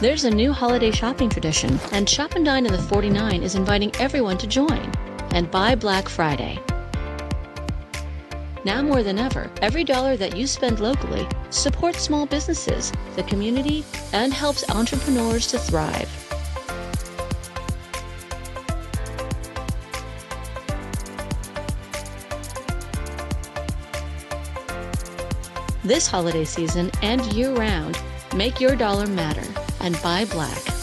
There's a new holiday shopping tradition, and Shop and Dine in the 49 is inviting everyone to join and buy Black Friday. Now more than ever, every dollar that you spend locally supports small businesses, the community, and helps entrepreneurs to thrive. This holiday season and year round, make your dollar matter and buy black.